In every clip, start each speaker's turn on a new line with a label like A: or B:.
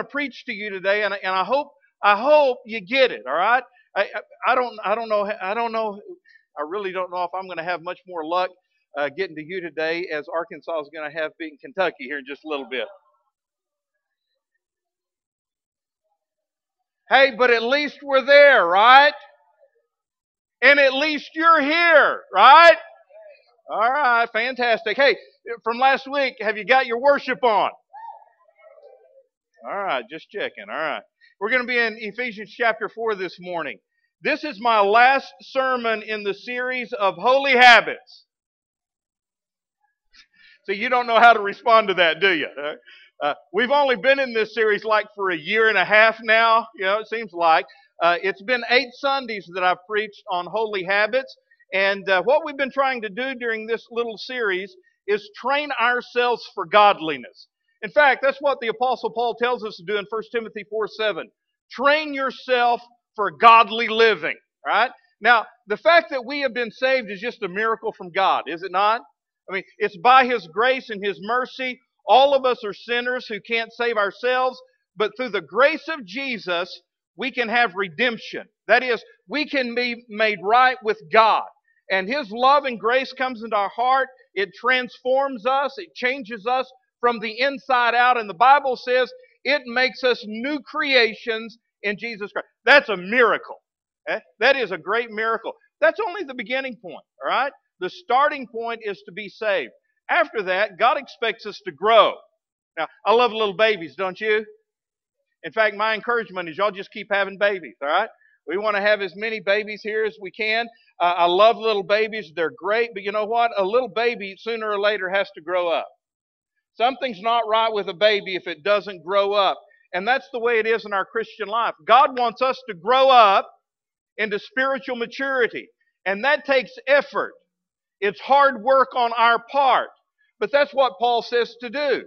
A: to preach to you today, and, and I hope I hope you get it. All right. I, I, I don't I don't know I don't know I really don't know if I'm going to have much more luck uh, getting to you today as Arkansas is going to have beaten Kentucky here in just a little bit. Hey, but at least we're there, right? And at least you're here, right? All right, fantastic. Hey, from last week, have you got your worship on? All right, just checking. All right. We're going to be in Ephesians chapter 4 this morning. This is my last sermon in the series of holy habits. So you don't know how to respond to that, do you? Uh, we've only been in this series like for a year and a half now, you know, it seems like. Uh, it's been eight Sundays that I've preached on holy habits. And uh, what we've been trying to do during this little series is train ourselves for godliness. In fact, that's what the Apostle Paul tells us to do in 1 Timothy 4 7. Train yourself for godly living, right? Now, the fact that we have been saved is just a miracle from God, is it not? I mean, it's by His grace and His mercy all of us are sinners who can't save ourselves, but through the grace of Jesus, we can have redemption. That is, we can be made right with God. And His love and grace comes into our heart. It transforms us. It changes us from the inside out. And the Bible says it makes us new creations in Jesus Christ. That's a miracle. Eh? That is a great miracle. That's only the beginning point, all right? The starting point is to be saved. After that, God expects us to grow. Now, I love little babies, don't you? In fact, my encouragement is y'all just keep having babies, all right? We want to have as many babies here as we can. Uh, I love little babies. They're great, but you know what? A little baby sooner or later has to grow up. Something's not right with a baby if it doesn't grow up. And that's the way it is in our Christian life. God wants us to grow up into spiritual maturity. And that takes effort. It's hard work on our part. But that's what Paul says to do.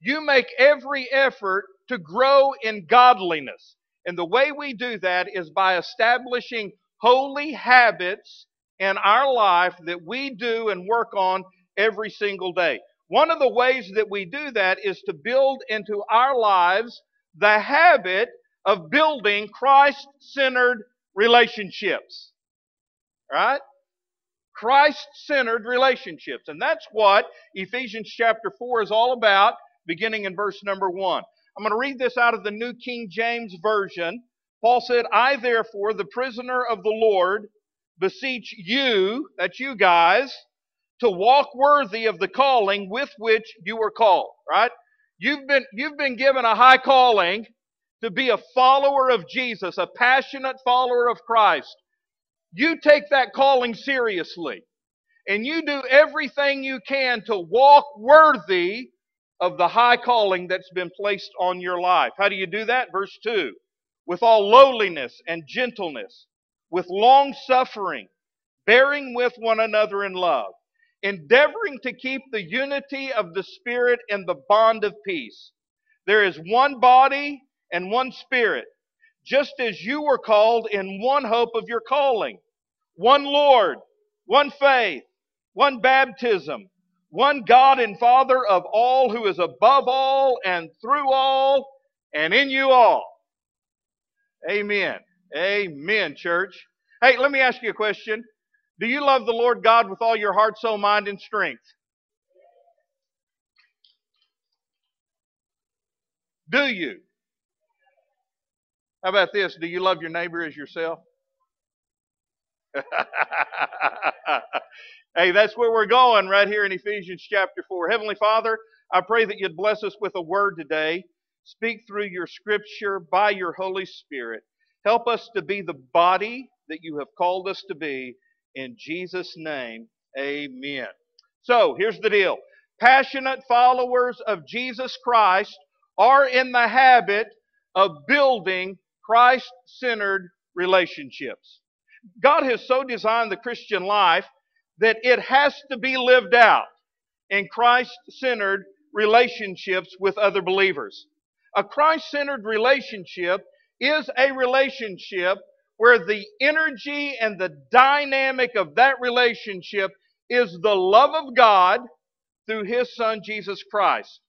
A: You make every effort to grow in godliness. And the way we do that is by establishing holy habits in our life that we do and work on every single day. One of the ways that we do that is to build into our lives the habit of building Christ centered relationships. Right? Christ centered relationships. And that's what Ephesians chapter 4 is all about, beginning in verse number 1. I'm going to read this out of the New King James Version. Paul said, I therefore, the prisoner of the Lord, beseech you, that you guys, to walk worthy of the calling with which you were called, right? You've been, you've been given a high calling to be a follower of Jesus, a passionate follower of Christ you take that calling seriously and you do everything you can to walk worthy of the high calling that's been placed on your life. How do you do that? Verse 2 with all lowliness and gentleness, with long suffering, bearing with one another in love, endeavoring to keep the unity of the Spirit in the bond of peace. There is one body and one Spirit just as you were called in one hope of your calling. One Lord, one faith, one baptism, one God and Father of all who is above all and through all and in you all. Amen. Amen, church. Hey, let me ask you a question. Do you love the Lord God with all your heart, soul, mind, and strength? Do you? How about this? Do you love your neighbor as yourself? hey, that's where we're going right here in Ephesians chapter 4. Heavenly Father, I pray that you'd bless us with a word today. Speak through your scripture by your Holy Spirit. Help us to be the body that you have called us to be. In Jesus' name, amen. So, here's the deal passionate followers of Jesus Christ are in the habit of building Christ centered relationships. God has so designed the Christian life that it has to be lived out in Christ centered relationships with other believers. A Christ centered relationship is a relationship where the energy and the dynamic of that relationship is the love of God through His Son Jesus Christ.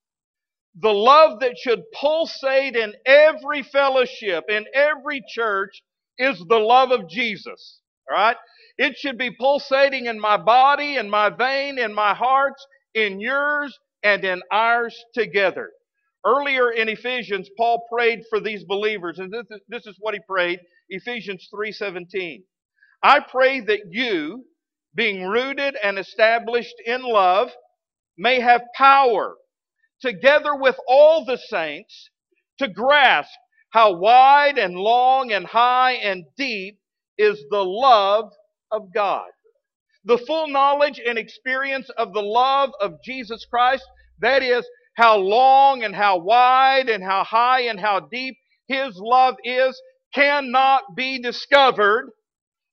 A: the love that should pulsate in every fellowship, in every church, is the love of Jesus. All right? It should be pulsating in my body, in my vein, in my heart, in yours, and in ours together. Earlier in Ephesians, Paul prayed for these believers, and this is, this is what he prayed, Ephesians 3:17. I pray that you, being rooted and established in love, may have power, together with all the saints, to grasp how wide and long and high and deep is the love of God. The full knowledge and experience of the love of Jesus Christ, that is, how long and how wide and how high and how deep His love is, cannot be discovered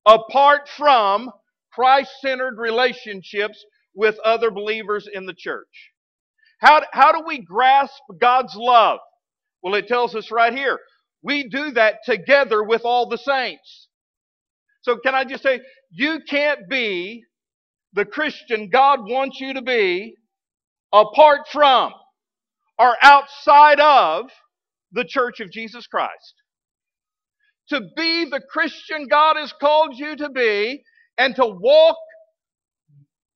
A: apart from Christ centered relationships with other believers in the church. How, how do we grasp God's love? Well, it tells us right here. We do that together with all the saints. So, can I just say, you can't be the Christian God wants you to be apart from or outside of the church of Jesus Christ. To be the Christian God has called you to be and to walk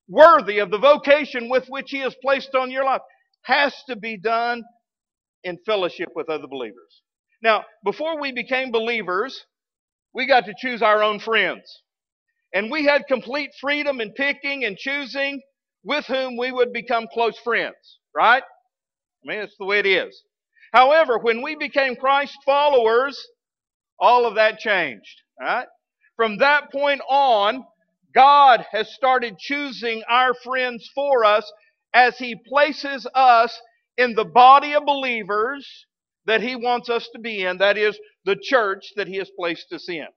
A: worthy of the vocation with which He has placed on your life has to be done in fellowship with other believers. Now, before we became believers, we got to choose our own friends. And we had complete freedom in picking and choosing with whom we would become close friends, right? I mean, that's the way it is. However, when we became Christ followers, all of that changed, right? From that point on, God has started choosing our friends for us as He places us in the body of believers that He wants us to be in, that is, the church that He has placed us in.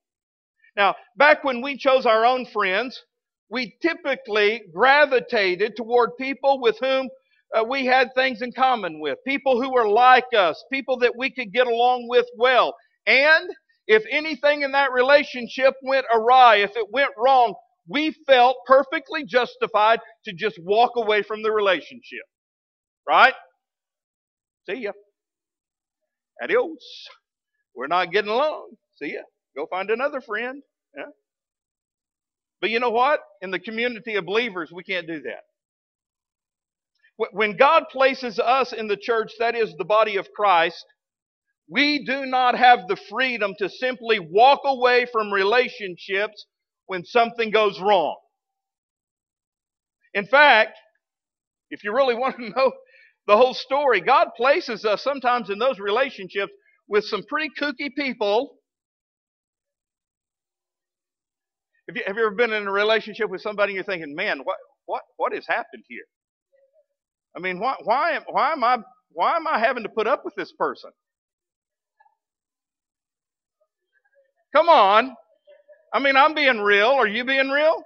A: Now, back when we chose our own friends, we typically gravitated toward people with whom uh, we had things in common with, people who were like us, people that we could get along with well. And if anything in that relationship went awry, if it went wrong, we felt perfectly justified to just walk away from the relationship. Right? See ya. Adios. We're not getting along. See ya. Go find another friend. Yeah? But you know what? In the community of believers, we can't do that. When God places us in the church, that is the body of Christ, we do not have the freedom to simply walk away from relationships when something goes wrong. In fact, if you really want to know the whole story, God places us sometimes in those relationships with some pretty kooky people. Have you, have you ever been in a relationship with somebody and you're thinking, man, what, what, what has happened here? I mean, why, why, why, am I, why am I having to put up with this person? Come on. I mean, I'm being real. Are you being real?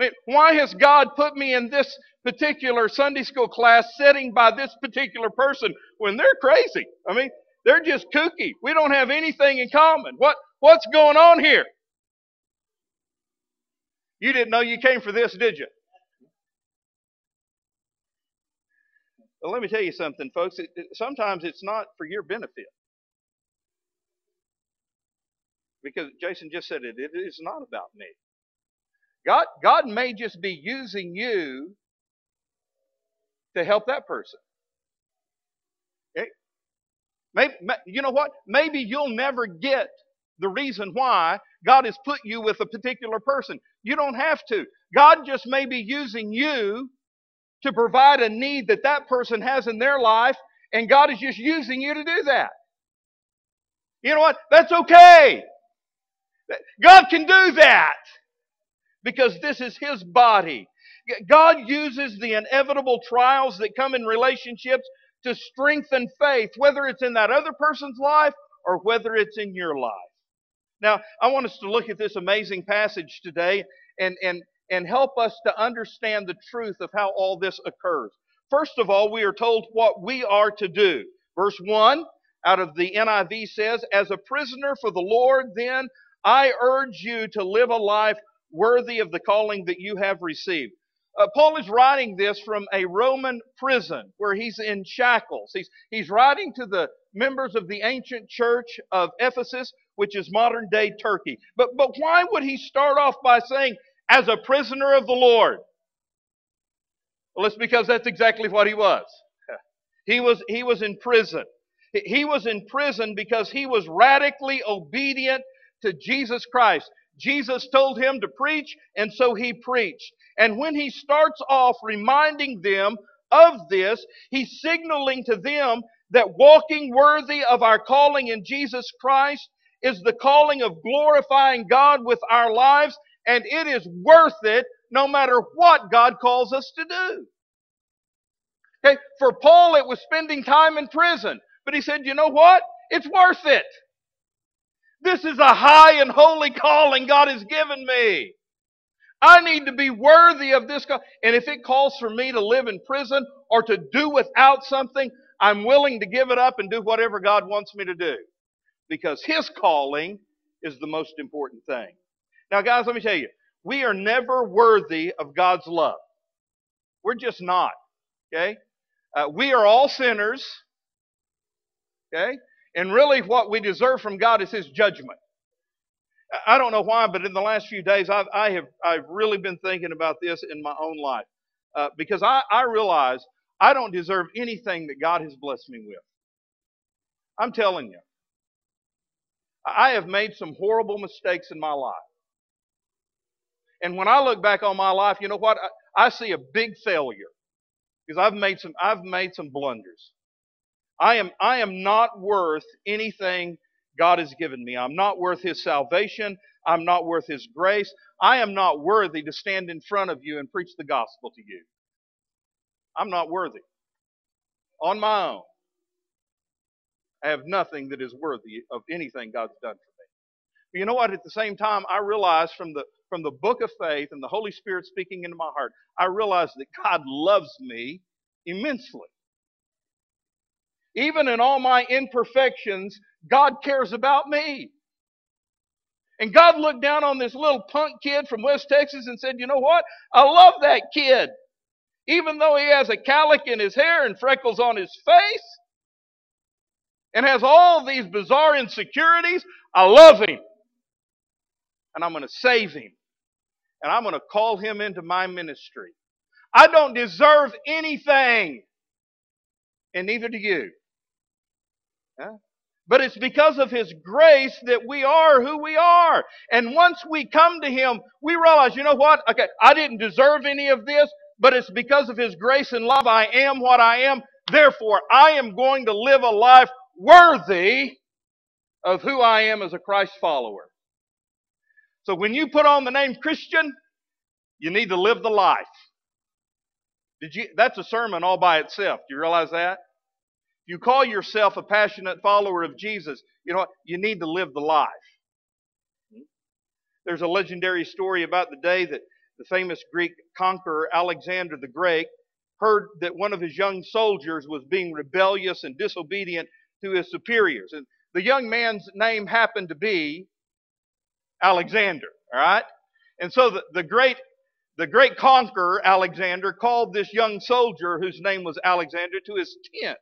A: I mean, why has God put me in this particular Sunday school class sitting by this particular person when they're crazy? I mean, they're just kooky. We don't have anything in common. What, what's going on here? You didn't know you came for this, did you? Well, let me tell you something, folks. It, it, sometimes it's not for your benefit. Because Jason just said it, it is not about me. God, God may just be using you to help that person. Okay? Maybe, you know what? Maybe you'll never get the reason why God has put you with a particular person. You don't have to. God just may be using you to provide a need that that person has in their life, and God is just using you to do that. You know what? That's okay. God can do that because this is His body. God uses the inevitable trials that come in relationships to strengthen faith, whether it's in that other person's life or whether it's in your life. Now, I want us to look at this amazing passage today and, and, and help us to understand the truth of how all this occurs. First of all, we are told what we are to do. Verse 1 out of the NIV says, As a prisoner for the Lord, then I urge you to live a life worthy of the calling that you have received. uh, Paul is writing this from a Roman prison where he's in shackles. He's, he's writing to the members of the ancient church of Ephesus, which is modern day Turkey. But, but why would he start off by saying, as a prisoner of the Lord? Well, it's because that's exactly what he was. He was, he was in prison. He was in prison because he was radically obedient to Jesus Christ. Jesus told him to preach, and so he preached. And when he starts off reminding them of this, he's signaling to them that walking worthy of our calling in Jesus Christ is the calling of glorifying God with our lives, and it is worth it no matter what God calls us to do. Okay, for Paul, it was spending time in prison, but he said, you know what? It's worth it. This is a high and holy calling God has given me. I need to be worthy of this call. And if it calls for me to live in prison or to do without something, I'm willing to give it up and do whatever God wants me to do. Because His calling is the most important thing. Now, guys, let me tell you, we are never worthy of God's love. We're just not. Okay? Uh, we are all sinners. Okay? And really, what we deserve from God is His judgment. I don't know why, but in the last few days, I've, I have, I've really been thinking about this in my own life. Uh, because I, I realize I don't deserve anything that God has blessed me with. I'm telling you. I have made some horrible mistakes in my life. And when I look back on my life, you know what? I, I see a big failure because I've made some I've made some blunders. I am I am not worth anything God has given me. I'm not worth his salvation. I'm not worth his grace. I am not worthy to stand in front of you and preach the gospel to you. I'm not worthy. On my own, I have nothing that is worthy of anything God's done for me. But you know what? At the same time, I realize from the from the book of faith and the Holy Spirit speaking into my heart, I realize that God loves me immensely. Even in all my imperfections, God cares about me. And God looked down on this little punk kid from West Texas and said, You know what? I love that kid. Even though he has a calic in his hair and freckles on his face and has all these bizarre insecurities, I love him. And I'm going to save him. And I'm going to call him into my ministry. I don't deserve anything. And neither do you. But it's because of His grace that we are who we are. And once we come to Him, we realize, you know what? Okay, I didn't deserve any of this, but it's because of His grace and love I am what I am. Therefore, I am going to live a life worthy of who I am as a Christ follower. So when you put on the name Christian, you need to live the life. Did you, that's a sermon all by itself. Do you realize that? You call yourself a passionate follower of Jesus, you know what? You need to live the life. There's a legendary story about the day that the famous Greek conqueror Alexander the Great heard that one of his young soldiers was being rebellious and disobedient to his superiors. And the young man's name happened to be Alexander, all right? And so the, the great the great conqueror Alexander called this young soldier whose name was Alexander to his tent.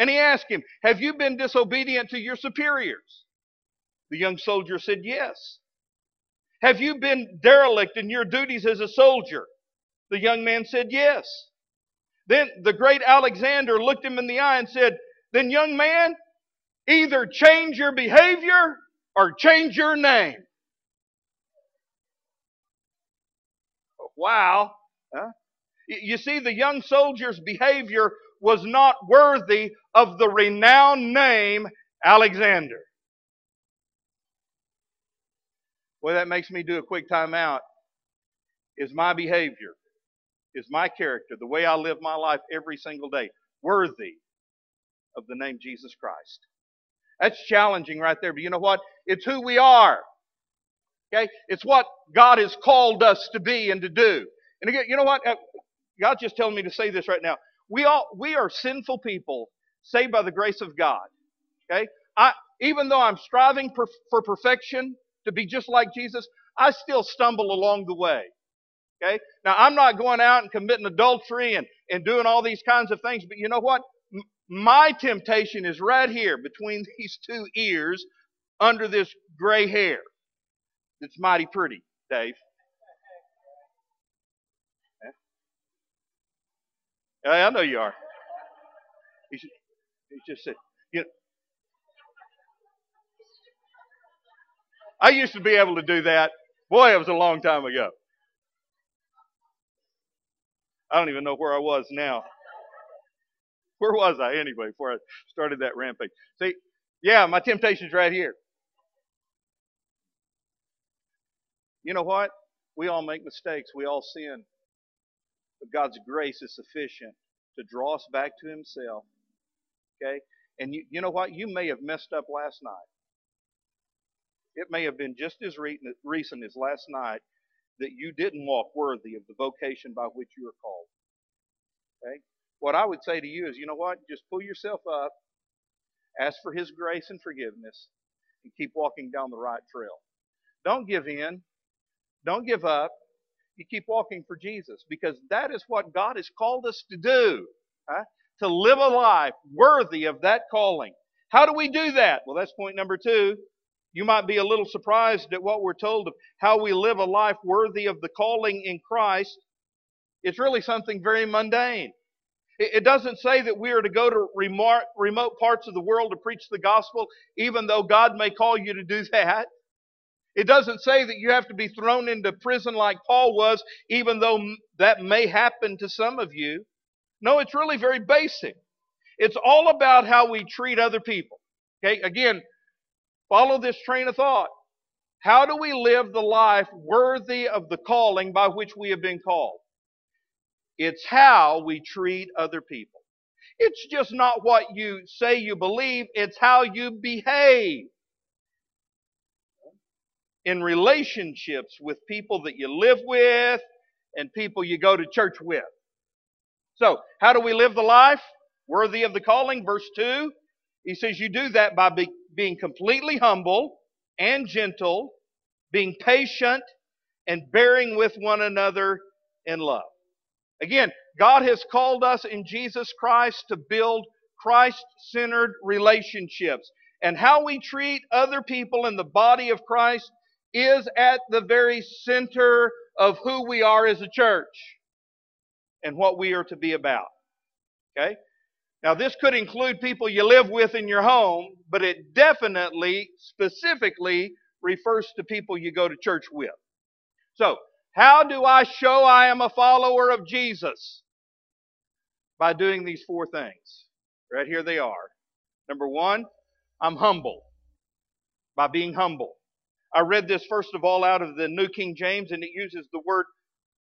A: And he asked him, Have you been disobedient to your superiors? The young soldier said, Yes. Have you been derelict in your duties as a soldier? The young man said, Yes. Then the great Alexander looked him in the eye and said, Then, young man, either change your behavior or change your name. Wow. Huh? You see, the young soldier's behavior was not worthy of the renowned name Alexander. Well, that makes me do a quick timeout. Is my behavior, is my character, the way I live my life every single day, worthy of the name Jesus Christ? That's challenging right there, but you know what? It's who we are. Okay? It's what God has called us to be and to do. And again, you know what? Uh, God's just telling me to say this right now. We all we are sinful people saved by the grace of God. Okay? I even though I'm striving per, for perfection to be just like Jesus, I still stumble along the way. Okay? Now, I'm not going out and committing adultery and, and doing all these kinds of things, but you know what? M- my temptation is right here between these two ears under this gray hair. It's mighty pretty, Dave. Yeah, I know you are. He's, he's just said, you know, I used to be able to do that. Boy, it was a long time ago. I don't even know where I was now. Where was I anyway before I started that rampage? See, yeah, my temptation's right here. You know what? We all make mistakes. We all sin. But God's grace is sufficient to draw us back to Himself. Okay? And you, you know what? You may have messed up last night. It may have been just as recent as last night that you didn't walk worthy of the vocation by which you are called. Okay? What I would say to you is, you know what? Just pull yourself up, ask for His grace and forgiveness, and keep walking down the right trail. Don't give in. Don't give up. You keep walking for Jesus because that is what God has called us to do. Huh? To live a life worthy of that calling. How do we do that? Well, that's point number two. You might be a little surprised at what we're told of how we live a life worthy of the calling in Christ. It's really something very mundane. It doesn't say that we are to go to remote parts of the world to preach the gospel, even though God may call you to do that. It doesn't say that you have to be thrown into prison like Paul was, even though that may happen to some of you. No, it's really very basic. It's all about how we treat other people. Okay, again, follow this train of thought. How do we live the life worthy of the calling by which we have been called? It's how we treat other people. It's just not what you say you believe, it's how you behave in relationships with people that you live with and people you go to church with. So, how do we live the life worthy of the calling? Verse 2, he says, You do that by be, being completely humble and gentle, being patient, and bearing with one another in love. Again, God has called us in Jesus Christ to build Christ centered relationships. And how we treat other people in the body of Christ is at the very center of who we are as a church and what we are to be about. Okay? Now, this could include people you live with in your home, but it definitely, specifically, refers to people you go to church with. So, how do I show I am a follower of Jesus? By doing these four things. Right here they are. Number one, I'm humble. By being humble. I read this first of all out of the New King James, and it uses the word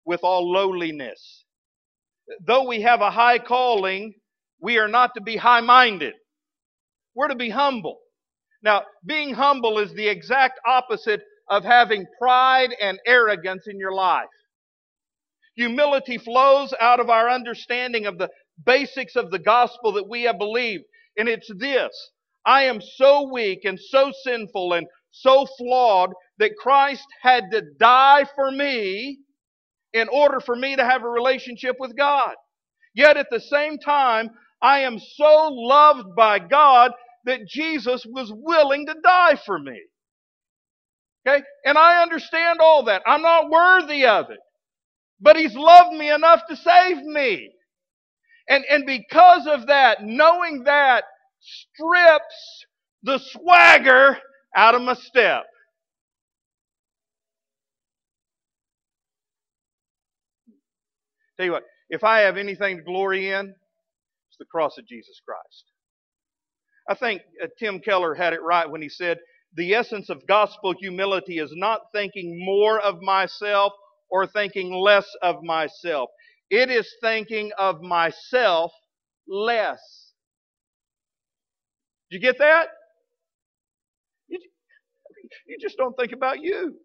A: with all lowliness. Though we have a high calling, we are not to be high minded. We're to be humble. Now, being humble is the exact opposite of having pride and arrogance in your life. Humility flows out of our understanding of the basics of the gospel that we have believed. And it's this I am so weak and so sinful and so flawed that Christ had to die for me in order for me to have a relationship with God. Yet at the same time, I am so loved by God that Jesus was willing to die for me. Okay? And I understand all that. I'm not worthy of it. But He's loved me enough to save me. And, and because of that, knowing that strips the swagger out of my step. Tell you what, if I have anything to glory in, it's the cross of Jesus Christ. I think uh, Tim Keller had it right when he said, the essence of gospel humility is not thinking more of myself or thinking less of myself. It is thinking of myself less. Did you get that? You just don't think about you.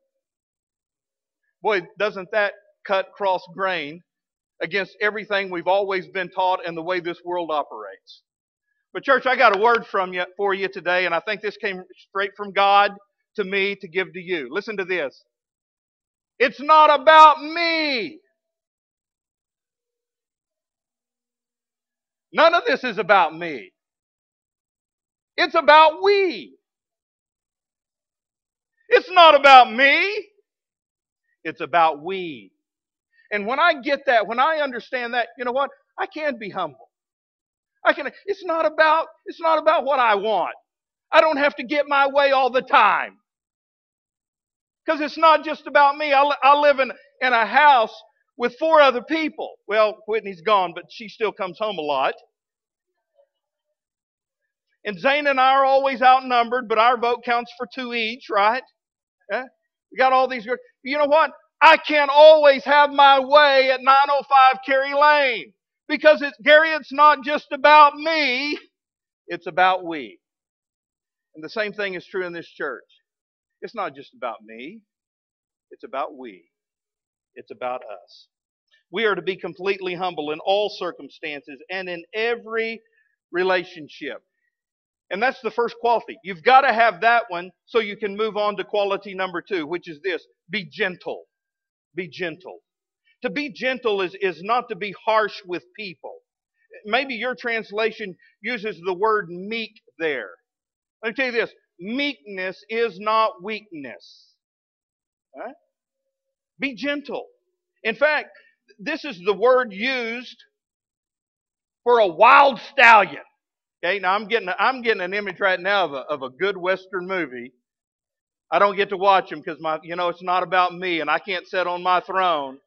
A: Boy, doesn't that cut cross grain against everything we've always been taught and the way this world operates? But church, I got a word from you for you today, and I think this came straight from God to me to give to you. Listen to this. It's not about me. None of this is about me. It's about we. It's not about me. It's about we. And when I get that, when I understand that, you know what? I can be humble. I can it's not about it's not about what I want. I don't have to get my way all the time. Because it's not just about me. I, I live in, in a house with four other people. Well, Whitney's gone, but she still comes home a lot. And Zane and I are always outnumbered, but our vote counts for two each, right? Yeah? We got all these. You know what? I can't always have my way at 905 Kerry Lane because it's Gary. It's not just about me; it's about we. And the same thing is true in this church. It's not just about me, it's about we. It's about us. We are to be completely humble in all circumstances and in every relationship. And that's the first quality. You've got to have that one so you can move on to quality number two, which is this be gentle. Be gentle. To be gentle is, is not to be harsh with people. Maybe your translation uses the word meek there. Let me tell you this meekness is not weakness. Right? Be gentle. In fact, this is the word used for a wild stallion. Okay, now I'm getting I'm getting an image right now of a, of a good Western movie. I don't get to watch them because my you know it's not about me, and I can't sit on my throne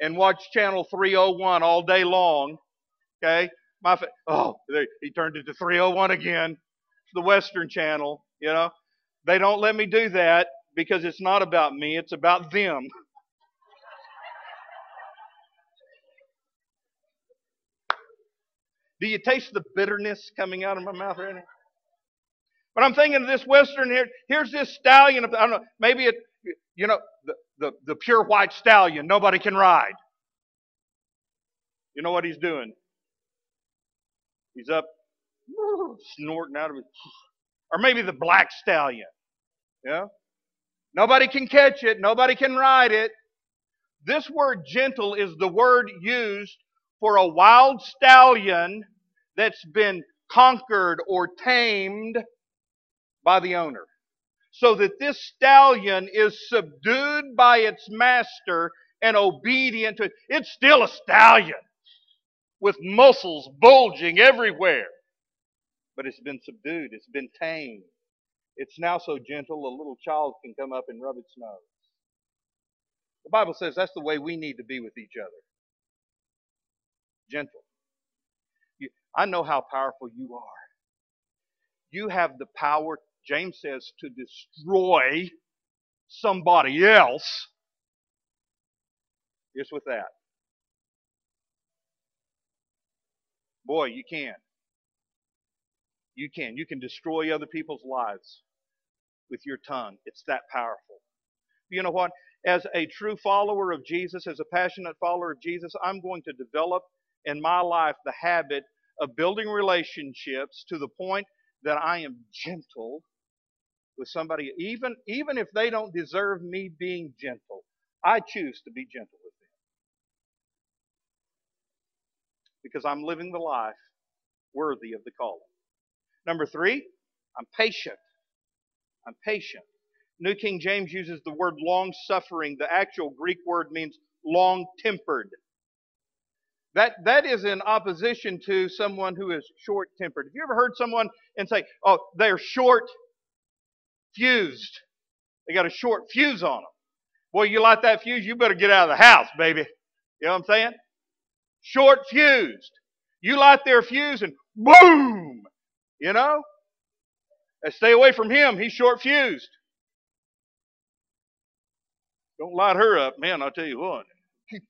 A: and watch channel 301 all day long. Okay, my oh he turned it to 301 again the Western Channel, you know. They don't let me do that because it's not about me, it's about them. Do you taste the bitterness coming out of my mouth right now? But I'm thinking of this Western here. Here's this stallion. I don't know. Maybe it, you know, the, the, the pure white stallion nobody can ride. You know what he's doing? He's up snorting out of it. Or maybe the black stallion. Yeah? Nobody can catch it, nobody can ride it. This word gentle is the word used for a wild stallion that's been conquered or tamed by the owner. So that this stallion is subdued by its master and obedient to it. It's still a stallion with muscles bulging everywhere but it's been subdued, it's been tamed. It's now so gentle a little child can come up and rub its nose. The Bible says that's the way we need to be with each other. Gentle. You, I know how powerful you are. You have the power, James says, to destroy somebody else just with that. Boy, you can. You can. You can destroy other people's lives with your tongue. It's that powerful. You know what? As a true follower of Jesus, as a passionate follower of Jesus, I'm going to develop in my life the habit of building relationships to the point that I am gentle with somebody, even, even if they don't deserve me being gentle. I choose to be gentle with them. Because I'm living the life worthy of the calling. Number three, I'm patient. I'm patient. New King James uses the word long suffering. The actual Greek word means long tempered. That, that is in opposition to someone who is short tempered. Have you ever heard someone and say, oh, they're short fused? They got a short fuse on them. Boy, you light that fuse, you better get out of the house, baby. You know what I'm saying? Short fused. You light their fuse and boom! You know? And stay away from him. He's short fused. Don't light her up, man, I'll tell you what. this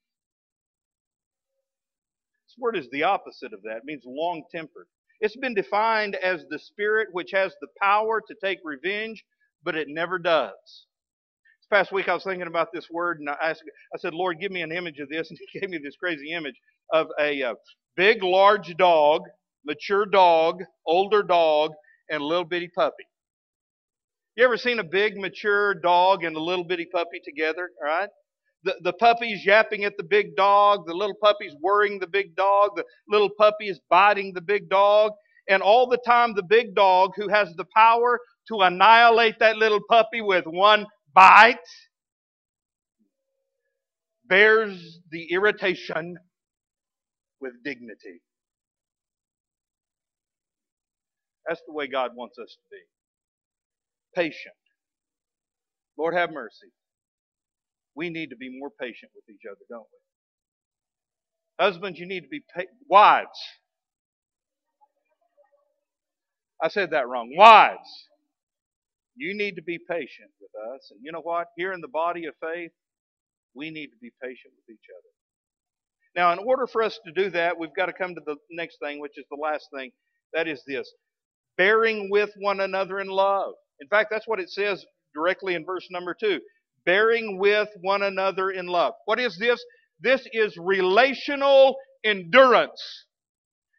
A: word is the opposite of that. It means long tempered. It's been defined as the spirit which has the power to take revenge, but it never does. This past week I was thinking about this word and I asked, I said, Lord, give me an image of this. And he gave me this crazy image of a, uh, big, large dog mature dog, older dog, and little bitty puppy. You ever seen a big mature dog and a little bitty puppy together? All right? The, the puppy's yapping at the big dog, the little puppy's worrying the big dog, the little puppy is biting the big dog, and all the time the big dog, who has the power to annihilate that little puppy with one bite, bears the irritation with dignity. That's the way God wants us to be. Patient. Lord have mercy. We need to be more patient with each other, don't we? Husbands, you need to be pa- wives. I said that wrong. Wives, you need to be patient with us. And you know what? Here in the body of faith, we need to be patient with each other. Now, in order for us to do that, we've got to come to the next thing, which is the last thing. That is this bearing with one another in love. In fact, that's what it says directly in verse number two bearing with one another in love. What is this? This is relational endurance.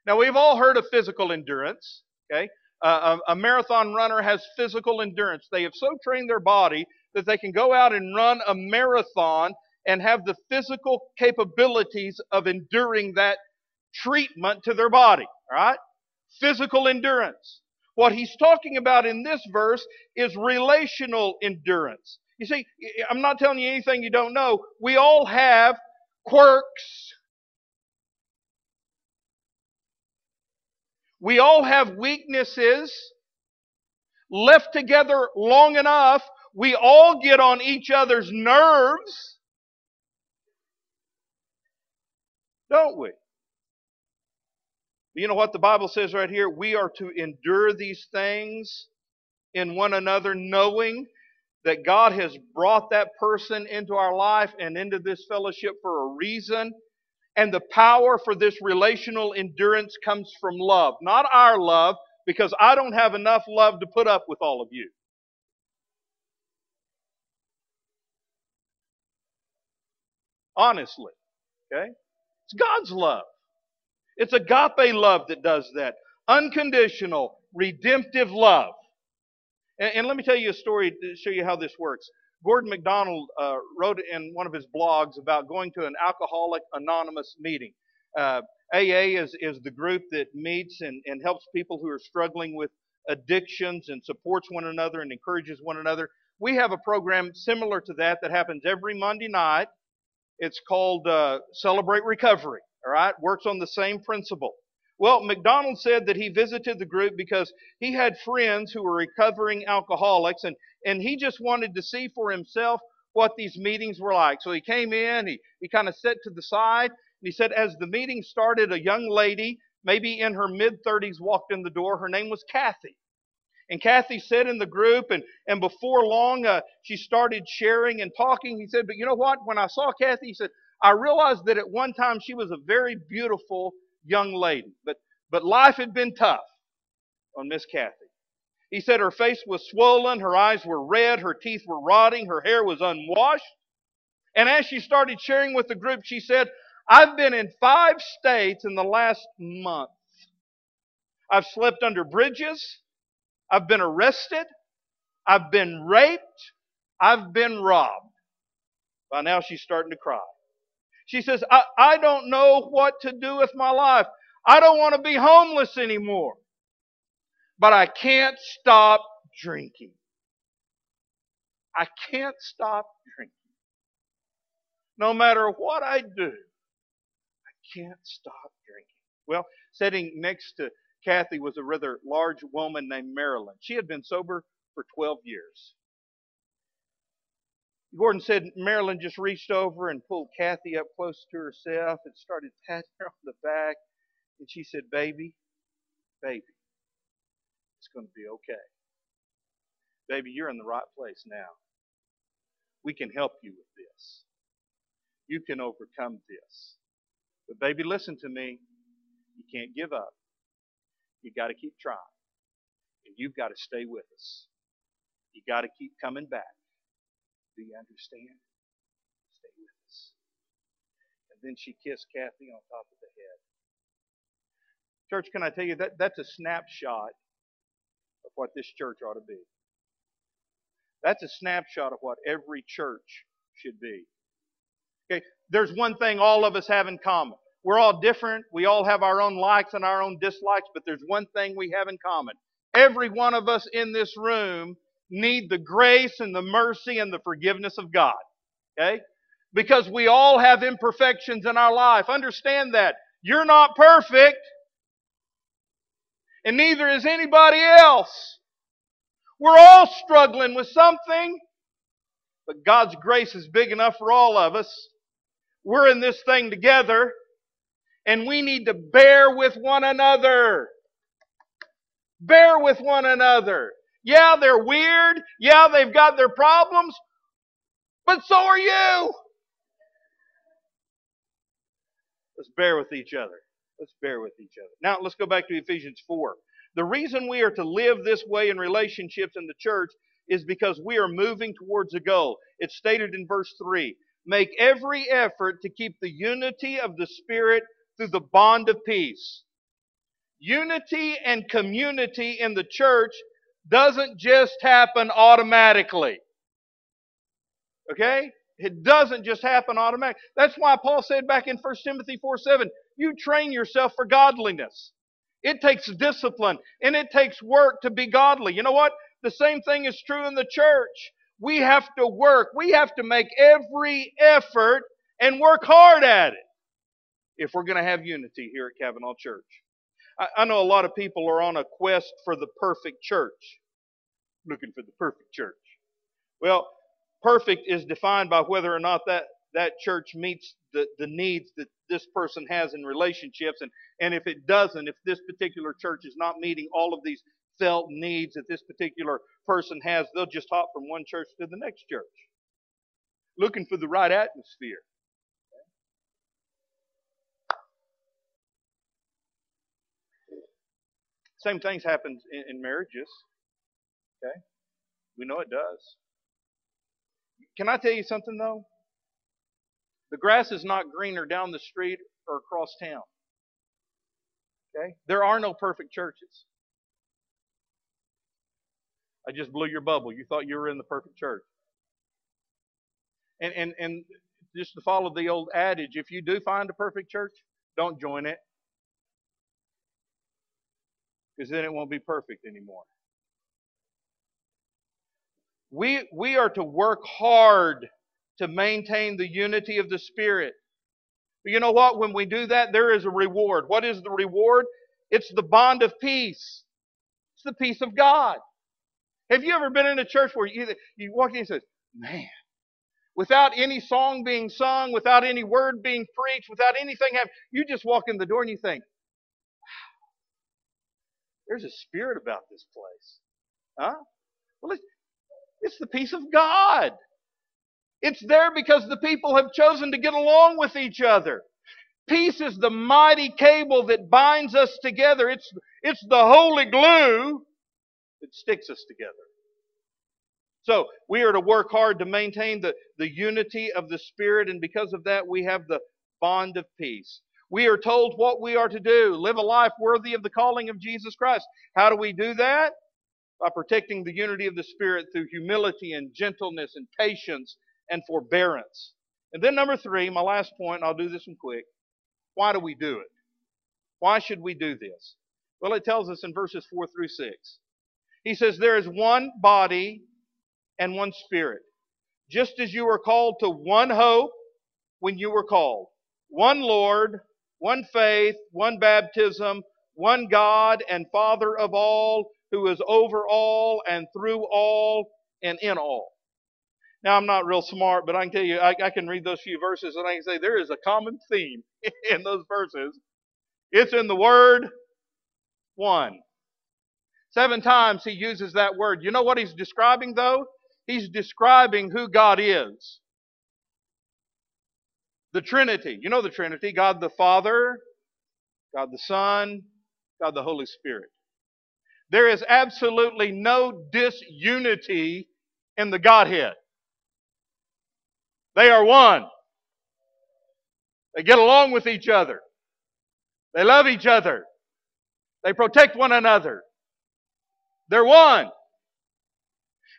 A: Now, we've all heard of physical endurance, okay? Uh, a, a marathon runner has physical endurance. They have so trained their body that they can go out and run a marathon and have the physical capabilities of enduring that treatment to their body, right? Physical endurance. What he's talking about in this verse is relational endurance. You see, I'm not telling you anything you don't know. We all have quirks. We all have weaknesses. Left together long enough, we all get on each other's nerves. Don't we? You know what the Bible says right here? We are to endure these things in one another, knowing that God has brought that person into our life and into this fellowship for a reason. And the power for this relational endurance comes from love, not our love, because I don't have enough love to put up with all of you. Honestly, okay? It's God's love. It's agape love that does that. Unconditional, redemptive love. And, and, let me tell you a story to show you how this works. Gordon MacDonald uh, wrote in one of his blogs about going to an Alcoholic Anonymous meeting. Uh, AA is, is the group that meets and, and helps people who are struggling with addictions and supports one another and encourages one another. We have a program similar to that that happens every Monday night. It's called uh, Celebrate Recovery. All right, works on the same principle. Well, MacDonald said that he visited the group because he had friends who were recovering alcoholics and, and he just wanted to see for himself what these meetings were like. So he came in, he, he kind of sat to the side, and he said, as the meeting started, a young lady, maybe in her mid 30s, walked in the door. Her name was Kathy. And Kathy sat in the group, and, and before long, uh, she started sharing and talking. He said, But you know what? When I saw Kathy, he said, I realized that at one time she was a very beautiful young lady, but, but life had been tough on Miss Kathy. He said her face was swollen, her eyes were red, her teeth were rotting, her hair was unwashed. And as she started sharing with the group, she said, I've been in five states in the last month. I've slept under bridges. I've been arrested. I've been raped. I've been robbed. By now she's starting to cry. She says, I, I don't know what to do with my life. I don't want to be homeless anymore. But I can't stop drinking. I can't stop drinking. No matter what I do, I can't stop drinking. Well, sitting next to Kathy was a rather large woman named Marilyn. She had been sober for 12 years. Gordon said Marilyn just reached over and pulled Kathy up close to herself and started patting her on the back. And she said, Baby, baby, it's going to be okay. Baby, you're in the right place now. We can help you with this. You can overcome this. But, baby, listen to me. You can't give up. You've got to keep trying. And you've got to stay with us. You've got to keep coming back. Do you understand? Stay with us. And then she kissed Kathy on top of the head. Church, can I tell you that that's a snapshot of what this church ought to be. That's a snapshot of what every church should be. Okay? There's one thing all of us have in common. We're all different. We all have our own likes and our own dislikes, but there's one thing we have in common. Every one of us in this room need the grace and the mercy and the forgiveness of God. Okay? Because we all have imperfections in our life. Understand that. You're not perfect, and neither is anybody else. We're all struggling with something, but God's grace is big enough for all of us. We're in this thing together, and we need to bear with one another. Bear with one another. Yeah, they're weird. Yeah, they've got their problems, but so are you. Let's bear with each other. Let's bear with each other. Now, let's go back to Ephesians 4. The reason we are to live this way in relationships in the church is because we are moving towards a goal. It's stated in verse 3 Make every effort to keep the unity of the Spirit through the bond of peace. Unity and community in the church doesn't just happen automatically. Okay? It doesn't just happen automatically. That's why Paul said back in 1 Timothy 4 7, you train yourself for godliness. It takes discipline and it takes work to be godly. You know what? The same thing is true in the church. We have to work. We have to make every effort and work hard at it if we're going to have unity here at Cavanaugh Church. I, I know a lot of people are on a quest for the perfect church, looking for the perfect church. Well, perfect is defined by whether or not that, that church meets the, the needs that this person has in relationships. And, and if it doesn't, if this particular church is not meeting all of these felt needs that this particular person has, they'll just hop from one church to the next church, looking for the right atmosphere. Same things happen in, in marriages. Okay? We know it does. Can I tell you something though? The grass is not greener down the street or across town. Okay? There are no perfect churches. I just blew your bubble. You thought you were in the perfect church. And and and just to follow the old adage, if you do find a perfect church, don't join it. Because then it won't be perfect anymore. We, we are to work hard to maintain the unity of the Spirit. But you know what? When we do that, there is a reward. What is the reward? It's the bond of peace. It's the peace of God. Have you ever been in a church where you, you walk in and say, man, without any song being sung, without any word being preached, without anything happening, you just walk in the door and you think, there's a spirit about this place. Huh? Well, it's, it's the peace of God. It's there because the people have chosen to get along with each other. Peace is the mighty cable that binds us together. It's, it's the holy glue that sticks us together. So we are to work hard to maintain the, the unity of the Spirit, and because of that, we have the bond of peace. We are told what we are to do live a life worthy of the calling of Jesus Christ. How do we do that? By protecting the unity of the Spirit through humility and gentleness and patience and forbearance. And then, number three, my last point, I'll do this one quick. Why do we do it? Why should we do this? Well, it tells us in verses 4 through 6. He says, There is one body and one spirit. Just as you were called to one hope when you were called, one Lord, one faith, one baptism, one God and Father of all, who is over all and through all and in all. Now, I'm not real smart, but I can tell you, I, I, can read those few verses and I can say there is a common theme in those verses. It's in the word one. Seven times he uses that word. You know what he's describing, though? He's describing who God is. The Trinity. You know the Trinity God the Father, God the Son, God the Holy Spirit. There is absolutely no disunity in the Godhead. They are one. They get along with each other. They love each other. They protect one another. They're one.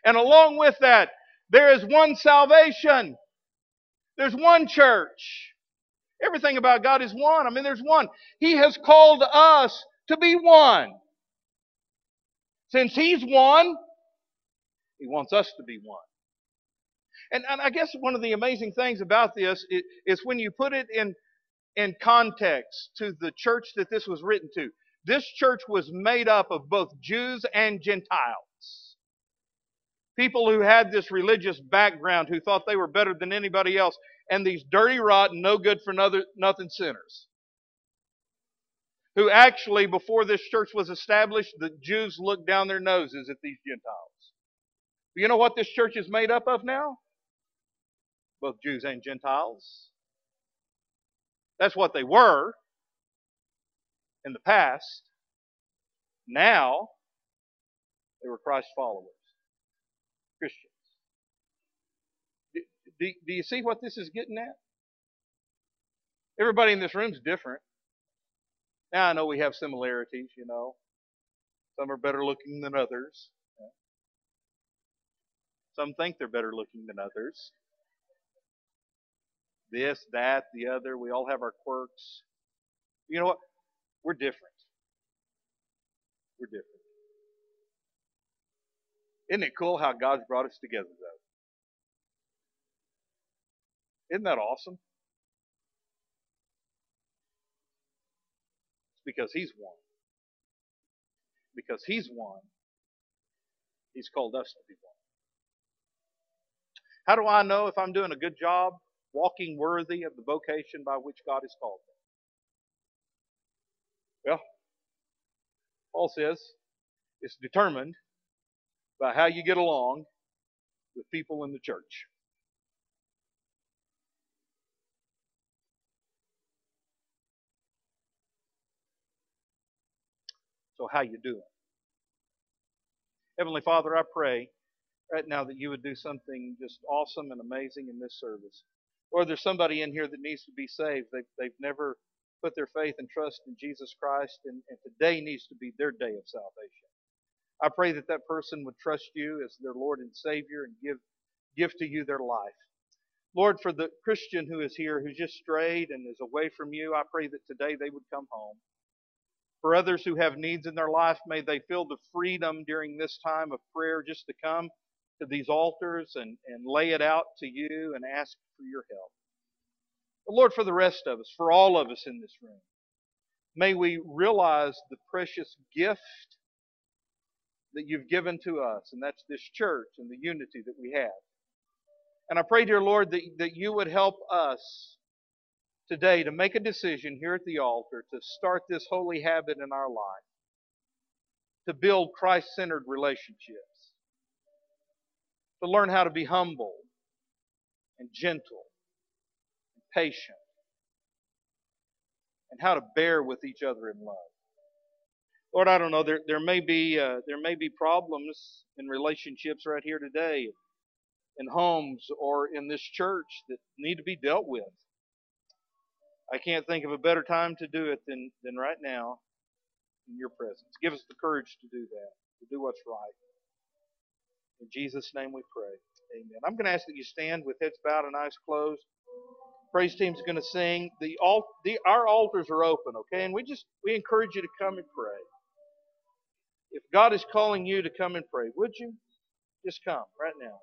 A: And along with that, there is one salvation. There's one church. Everything about God is one. I mean, there's one. He has called us to be one. Since He's one, He wants us to be one. And, and I guess one of the amazing things about this is, is when you put it in, in context to the church that this was written to. This church was made up of both Jews and Gentiles. People who had this religious background who thought they were better than anybody else, and these dirty, rotten, no good for nothing sinners. Who actually, before this church was established, the Jews looked down their noses at these Gentiles. But you know what this church is made up of now? Both Jews and Gentiles. That's what they were in the past. Now, they were Christ followers, Christians. Do, do, you see what this is getting at? Everybody in this room is different. Now I know we have similarities, you know. Some are better looking than others. Some think they're better looking than others. This, that, the other. We all have our quirks. You know what? We're different. We're different. Isn't it cool how God's brought us together, though? Isn't that awesome? It's because He's one. Because He's one, He's called us to be one. How do I know if I'm doing a good job walking worthy of the vocation by which God has called me? Well, Paul says it's determined by how you get along with people in the church. So how you doing? Heavenly Father, I pray right now that you would do something just awesome and amazing in this service. Or there's somebody in here that needs to be saved. They've, they've never put their faith and trust in Jesus Christ, and, and today needs to be their day of salvation. I pray that that person would trust you as their Lord and Savior and give, give to you their life. Lord, for the Christian who is here, who's just strayed and is away from you, I pray that today they would come home. For others who have needs in their life, may they feel the freedom during this time of prayer just to come to these altars and, and lay it out to you and ask for your help. But Lord, for the rest of us, for all of us in this room, may we realize the precious gift that you've given to us, and that's this church and the unity that we have. And I pray, dear Lord, that, that you would help us today to make a decision here at the altar to start this holy habit in our life, to build Christ centered relationships, to learn how to be humble and gentle and patient, and how to bear with each other in love. Lord, I don't know. There, there may be uh, there may be problems in relationships right here today, in homes or in this church that need to be dealt with. I can't think of a better time to do it than than right now, in your presence. Give us the courage to do that, to do what's right. In Jesus' name we pray. Amen. I'm going to ask that you stand with heads bowed and eyes closed praise team's going to sing. The, alt, the our altars are open, okay? And we just we encourage you to come and pray. If God is calling you to come and pray, would you just come right now?